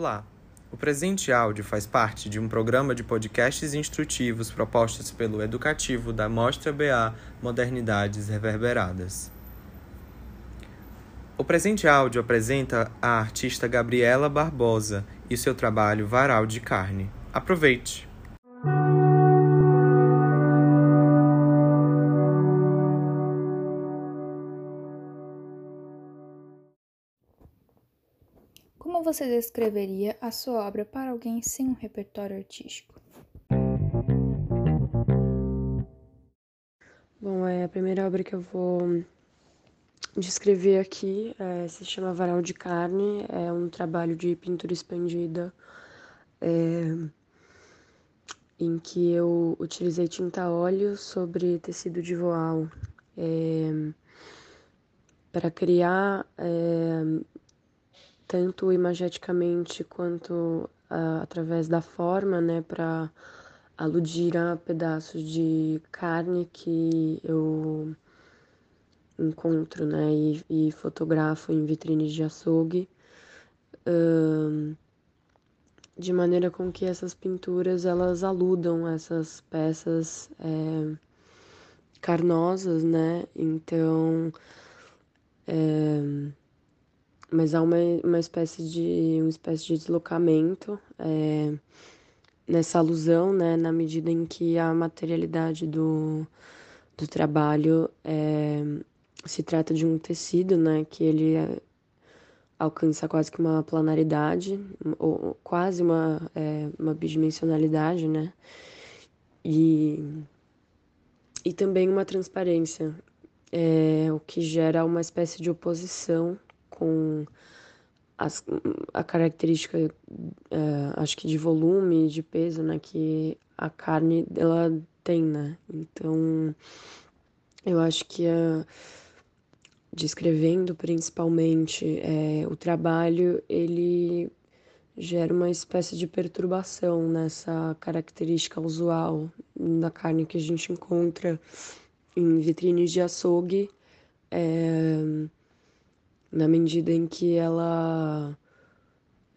Olá! O presente áudio faz parte de um programa de podcasts instrutivos propostos pelo Educativo da Mostra BA Modernidades Reverberadas. O presente áudio apresenta a artista Gabriela Barbosa e seu trabalho Varal de Carne. Aproveite! Como você descreveria a sua obra para alguém sem um repertório artístico? Bom, é a primeira obra que eu vou descrever aqui é, se chama Varal de Carne, é um trabalho de pintura expandida é, em que eu utilizei tinta óleo sobre tecido de voal é, para criar é, tanto imageticamente quanto a, através da forma, né, para aludir a pedaços de carne que eu encontro, né, e, e fotografo em vitrines de açougue, de maneira com que essas pinturas elas aludam essas peças é, carnosas, né? Então, é, mas há uma, uma espécie de uma espécie de deslocamento é, nessa alusão, né? Na medida em que a materialidade do, do trabalho é, se trata de um tecido, né, que ele é, alcança quase que uma planaridade, ou quase uma, é, uma bidimensionalidade, né, e, e também uma transparência, é, o que gera uma espécie de oposição com as, a característica, é, acho que de volume, de peso, né, que a carne ela tem, né, então eu acho que a descrevendo principalmente é, o trabalho, ele gera uma espécie de perturbação nessa característica usual da carne que a gente encontra em vitrines de açougue, é, na medida em que ela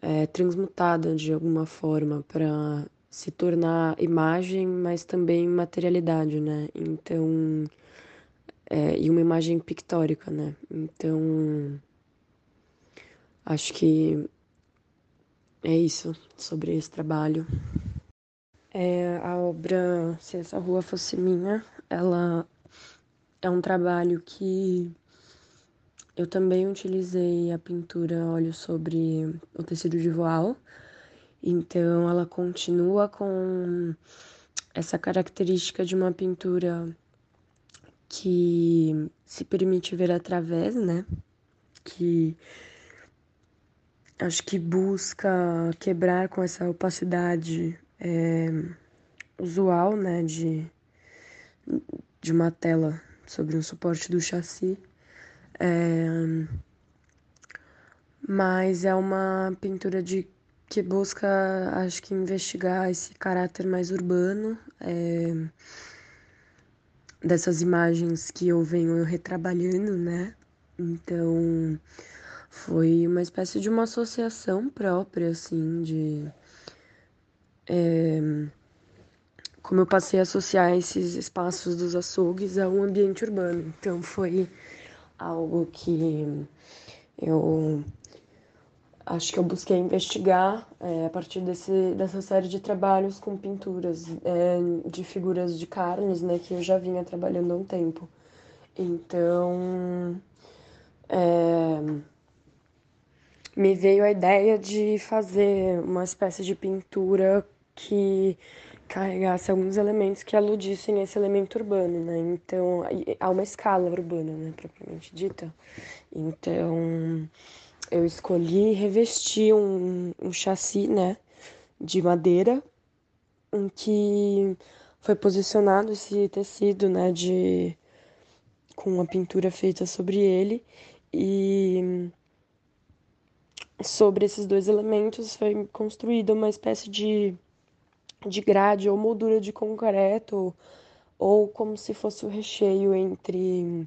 é transmutada de alguma forma para se tornar imagem, mas também materialidade, né? Então, é, e uma imagem pictórica, né? Então, acho que é isso sobre esse trabalho. É, a obra Se Essa Rua Fosse Minha, ela é um trabalho que eu também utilizei a pintura óleo sobre o tecido de voal, então ela continua com essa característica de uma pintura que se permite ver através, né? Que acho que busca quebrar com essa opacidade é, usual, né? De, de uma tela sobre um suporte do chassi. É, mas é uma pintura de que busca, acho que, investigar esse caráter mais urbano. É, dessas imagens que eu venho retrabalhando, né? Então, foi uma espécie de uma associação própria, assim, de. É, como eu passei a associar esses espaços dos açougues a um ambiente urbano. Então, foi algo que eu acho que eu busquei investigar é, a partir desse, dessa série de trabalhos com pinturas é, de figuras de carnes, né, que eu já vinha trabalhando há um tempo. Então, é, me veio a ideia de fazer uma espécie de pintura que carregasse alguns elementos que aludissem a esse elemento urbano, né? Então, há uma escala urbana, né, propriamente dita. Então, eu escolhi revestir um, um chassi, né, de madeira, em que foi posicionado esse tecido, né, de com uma pintura feita sobre ele e sobre esses dois elementos foi construída uma espécie de, de grade ou moldura de concreto ou como se fosse o recheio entre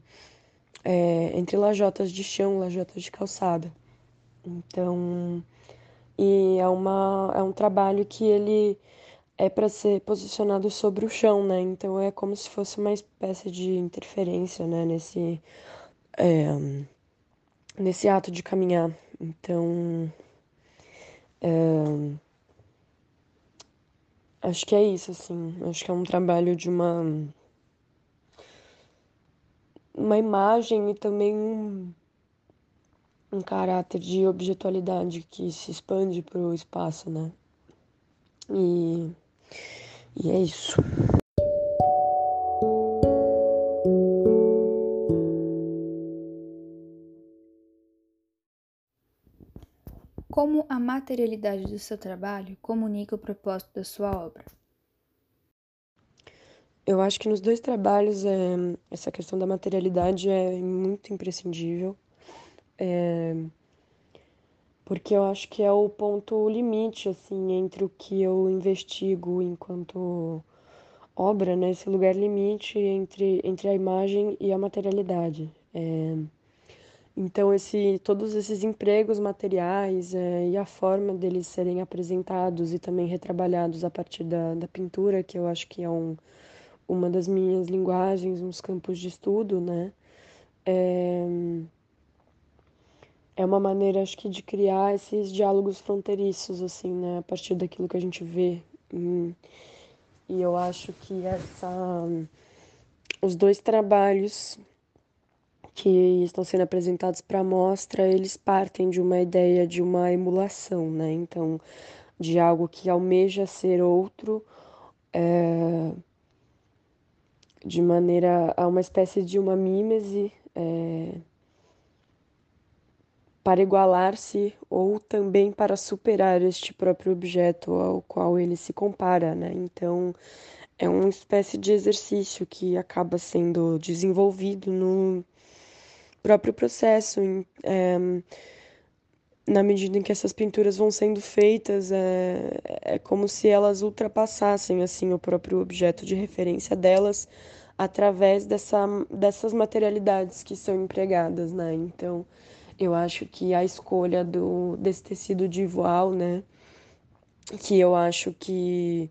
é, entre lajotas de chão, lajotas de calçada. Então, e é, uma, é um trabalho que ele é para ser posicionado sobre o chão, né? Então é como se fosse uma espécie de interferência, né? Nesse, é, nesse ato de caminhar. Então, é, acho que é isso, assim. Acho que é um trabalho de uma uma imagem e também um, um caráter de objetualidade que se expande para o espaço, né? E, e é isso. Como a materialidade do seu trabalho comunica o propósito da sua obra? Eu acho que nos dois trabalhos é, essa questão da materialidade é muito imprescindível, é, porque eu acho que é o ponto limite assim entre o que eu investigo enquanto obra, né? Esse lugar limite entre, entre a imagem e a materialidade. É, então esse, todos esses empregos materiais é, e a forma deles serem apresentados e também retrabalhados a partir da, da pintura, que eu acho que é um uma das minhas linguagens nos campos de estudo, né? É, é uma maneira, acho que, de criar esses diálogos fronteiriços, assim, né? A partir daquilo que a gente vê. E, e eu acho que essa, os dois trabalhos que estão sendo apresentados para mostra, eles partem de uma ideia de uma emulação, né? Então, de algo que almeja ser outro, é, de maneira a uma espécie de uma mímese é, para igualar-se ou também para superar este próprio objeto ao qual ele se compara, né? Então é uma espécie de exercício que acaba sendo desenvolvido no próprio processo. É, na medida em que essas pinturas vão sendo feitas, é, é como se elas ultrapassassem assim o próprio objeto de referência delas através dessa, dessas materialidades que são empregadas, né? Então, eu acho que a escolha do, desse tecido de voal, né? Que eu acho que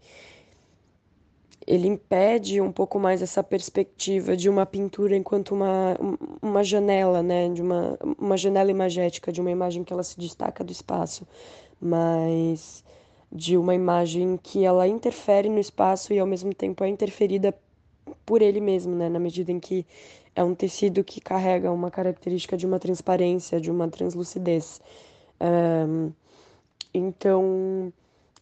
ele impede um pouco mais essa perspectiva de uma pintura enquanto uma, uma janela, né? De uma, uma janela imagética, de uma imagem que ela se destaca do espaço, mas de uma imagem que ela interfere no espaço e ao mesmo tempo é interferida por ele mesmo, né? Na medida em que é um tecido que carrega uma característica de uma transparência, de uma translucidez. Um, então,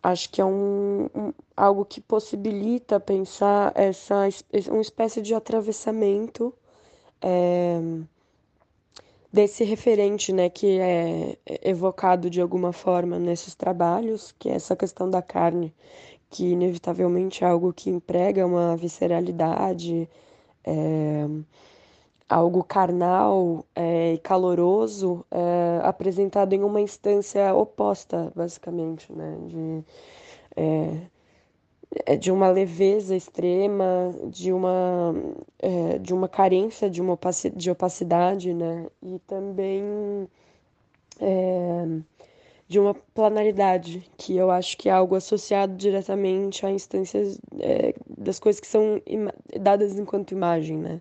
acho que é um, um, algo que possibilita pensar essa uma espécie de atravessamento é, desse referente, né, que é evocado de alguma forma nesses trabalhos, que é essa questão da carne que inevitavelmente é algo que emprega uma visceralidade, é, algo carnal é, e caloroso, é, apresentado em uma instância oposta, basicamente, né? De, é, é de uma leveza extrema, de uma, é, de uma carência de, uma de opacidade, né? E também de uma planaridade, que eu acho que é algo associado diretamente a instâncias das coisas que são dadas enquanto imagem, né?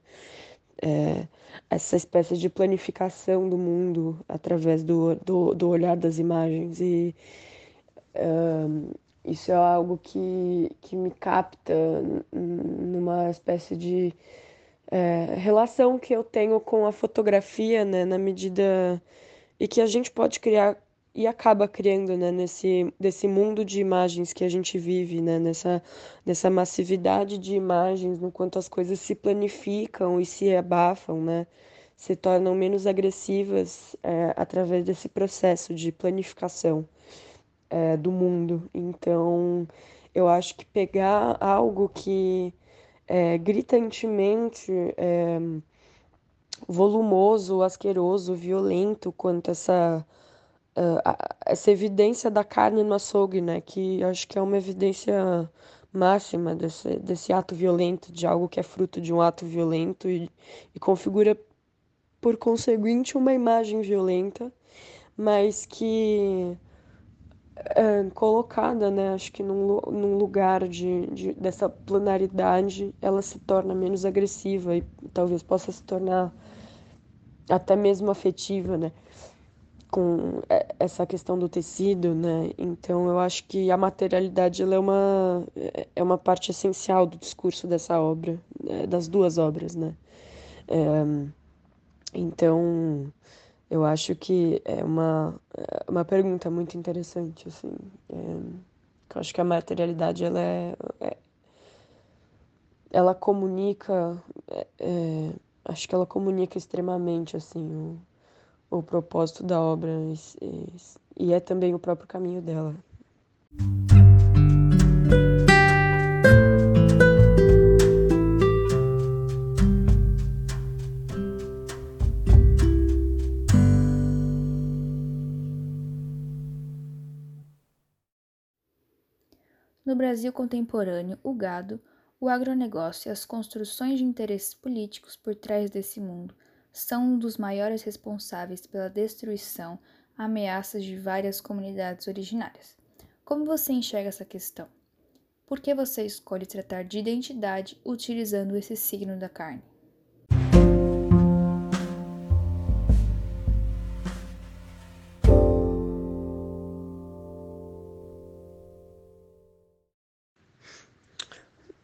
É, essa espécie de planificação do mundo através do, do, do olhar das imagens. E um, isso é algo que, que me capta numa espécie de é, relação que eu tenho com a fotografia, né, na medida e que a gente pode criar e acaba criando, né, nesse desse mundo de imagens que a gente vive, né, nessa nessa massividade de imagens, no quanto as coisas se planificam e se abafam, né, se tornam menos agressivas é, através desse processo de planificação é, do mundo. Então, eu acho que pegar algo que é, gritantemente é, volumoso, asqueroso, violento quanto essa uh, essa evidência da carne no açougue, né? Que acho que é uma evidência máxima desse, desse ato violento, de algo que é fruto de um ato violento e, e configura, por conseguinte, uma imagem violenta, mas que é, colocada, né? Acho que num, num lugar de, de, dessa planaridade, ela se torna menos agressiva e talvez possa se tornar até mesmo afetiva, né? Com essa questão do tecido, né? Então, eu acho que a materialidade é uma é uma parte essencial do discurso dessa obra, né? das duas obras, né? É, então, eu acho que é uma, é uma pergunta muito interessante, assim. É, eu acho que a materialidade, ela é... é ela comunica... É, é, acho que ela comunica extremamente, assim, o, o propósito da obra e, e é também o próprio caminho dela. No Brasil contemporâneo, o gado, o agronegócio e as construções de interesses políticos por trás desse mundo são um dos maiores responsáveis pela destruição, ameaças de várias comunidades originárias. Como você enxerga essa questão? Por que você escolhe tratar de identidade utilizando esse signo da carne?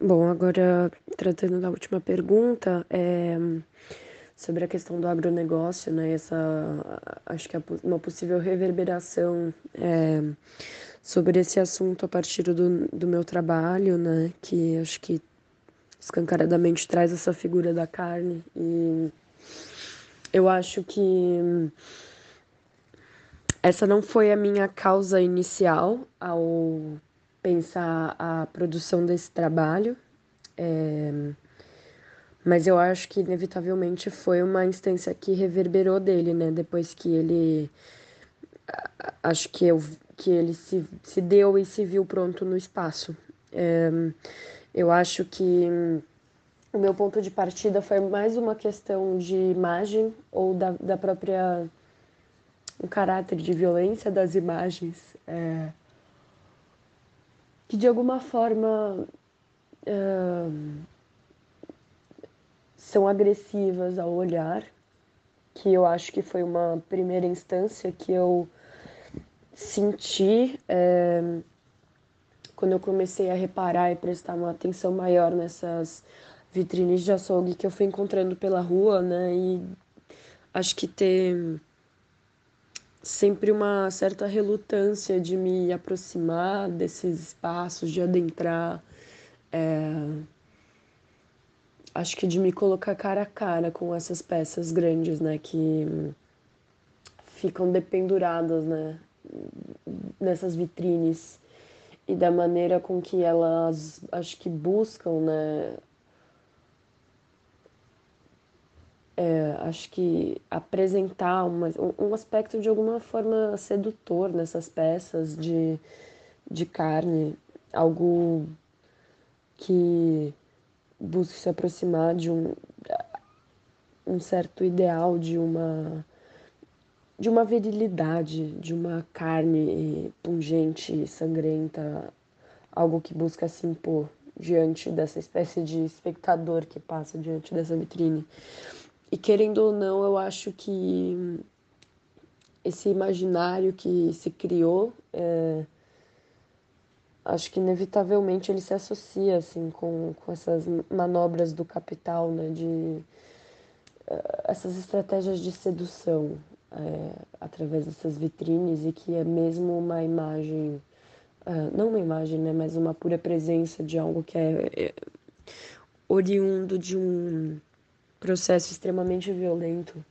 Bom, agora tratando da última pergunta, é, sobre a questão do agronegócio, né? Essa, acho que uma possível reverberação é, sobre esse assunto a partir do, do meu trabalho, né? Que acho que escancaradamente traz essa figura da carne e eu acho que essa não foi a minha causa inicial ao pensar a produção desse trabalho, é, mas eu acho que inevitavelmente foi uma instância que reverberou dele, né? Depois que ele, acho que eu, que ele se, se deu e se viu pronto no espaço. É, eu acho que o meu ponto de partida foi mais uma questão de imagem ou da, da própria o caráter de violência das imagens. É, que de alguma forma uh, são agressivas ao olhar, que eu acho que foi uma primeira instância que eu senti é, quando eu comecei a reparar e prestar uma atenção maior nessas vitrines de açougue que eu fui encontrando pela rua, né? E acho que ter sempre uma certa relutância de me aproximar desses espaços, de adentrar. É... Acho que de me colocar cara a cara com essas peças grandes, né, que ficam dependuradas, né, nessas vitrines e da maneira com que elas, acho que buscam, né, é, acho que apresentar uma, um aspecto de alguma forma sedutor nessas peças de, de carne, algo que busque se aproximar de um, um certo ideal de uma de uma virilidade, de uma carne pungente, sangrenta, algo que busca se impor diante dessa espécie de espectador que passa diante dessa vitrine. E querendo ou não, eu acho que esse imaginário que se criou, é, acho que inevitavelmente ele se associa assim com, com essas manobras do capital, né, de é, essas estratégias de sedução é, através dessas vitrines e que é mesmo uma imagem, é, não uma imagem, né, mas uma pura presença de algo que é, é oriundo de um processo extremamente violento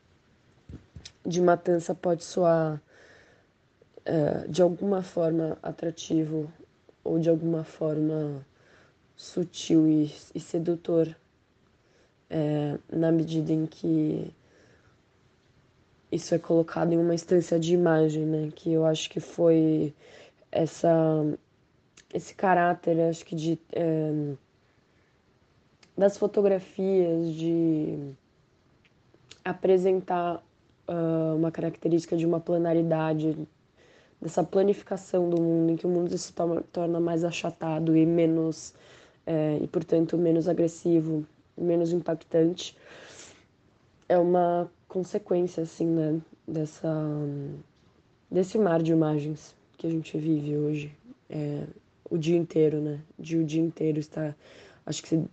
de matança pode soar de alguma forma atrativo ou de alguma forma sutil e, e sedutor é, na medida em que isso é colocado em uma instância de imagem, né? Que eu acho que foi essa esse caráter, acho que de é, das fotografias, de apresentar uh, uma característica de uma planaridade dessa planificação do mundo, em que o mundo se torna mais achatado e menos, é, e portanto menos agressivo, menos impactante, é uma consequência, assim, né, dessa, desse mar de imagens que a gente vive hoje, é, o dia inteiro, né, de o dia inteiro estar, acho que se,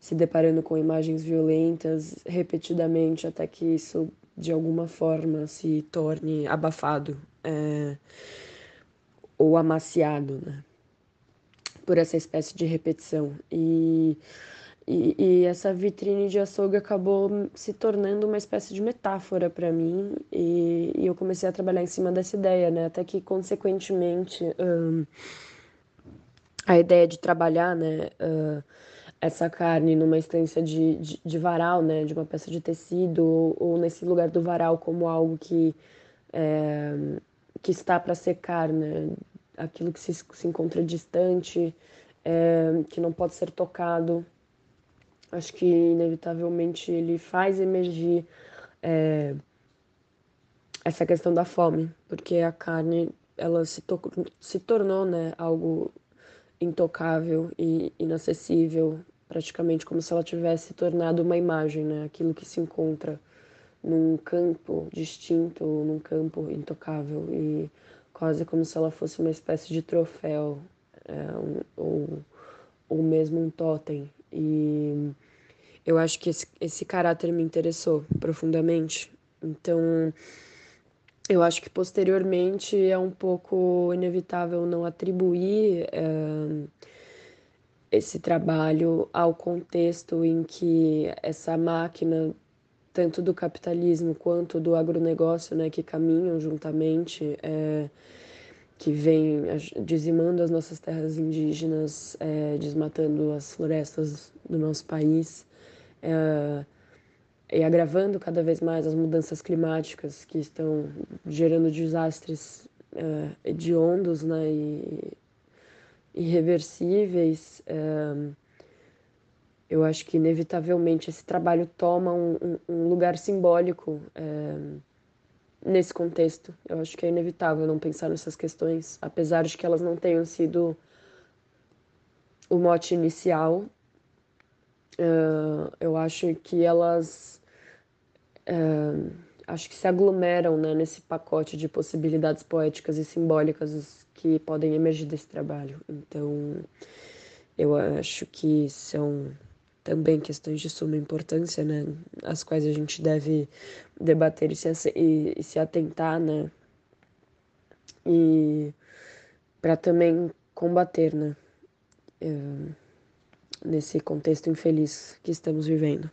se deparando com imagens violentas repetidamente até que isso de alguma forma se torne abafado é, ou amaciado, né? Por essa espécie de repetição. E, e, e, essa vitrine de açougue acabou se tornando uma espécie de metáfora para mim, e, e, eu comecei a trabalhar em cima dessa ideia, né? Até que, consequentemente, um, a ideia de trabalhar, né? Uh, essa carne numa estância de, de, de, varal, né, de uma peça de tecido, ou, ou nesse lugar do varal como algo que, é, que está para secar, né, aquilo que se, se encontra distante, é, que não pode ser tocado. Acho que inevitavelmente ele faz emergir é, essa questão da fome, porque a carne ela se, to se tornou né, algo intocável e inacessível praticamente como se ela tivesse tornado uma imagem, né? Aquilo que se encontra num campo distinto, num campo intocável e quase como se ela fosse uma espécie de troféu é, um, ou, ou mesmo um totem. E eu acho que esse, esse caráter me interessou profundamente. Então, eu acho que posteriormente é um pouco inevitável não atribuir. É, esse trabalho ao contexto em que essa máquina, tanto do capitalismo quanto do agronegócio, né, que caminham juntamente, é, que vem dizimando as nossas terras indígenas, é, desmatando as florestas do nosso país, é, e agravando cada vez mais as mudanças climáticas que estão gerando desastres é, hediondos né, e irreversíveis, é, eu acho que inevitavelmente esse trabalho toma um, um lugar simbólico é, nesse contexto. Eu acho que é inevitável não pensar nessas questões, apesar de que elas não tenham sido o mote inicial. Uh, eu acho que elas uh, acho que se aglomeram né, nesse pacote de possibilidades poéticas e simbólicas que podem emergir desse trabalho. Então, eu acho que são também questões de suma importância, né, as quais a gente deve debater e se, e, e se atentar, né, e para também combater, né, eh, nesse contexto infeliz que estamos vivendo.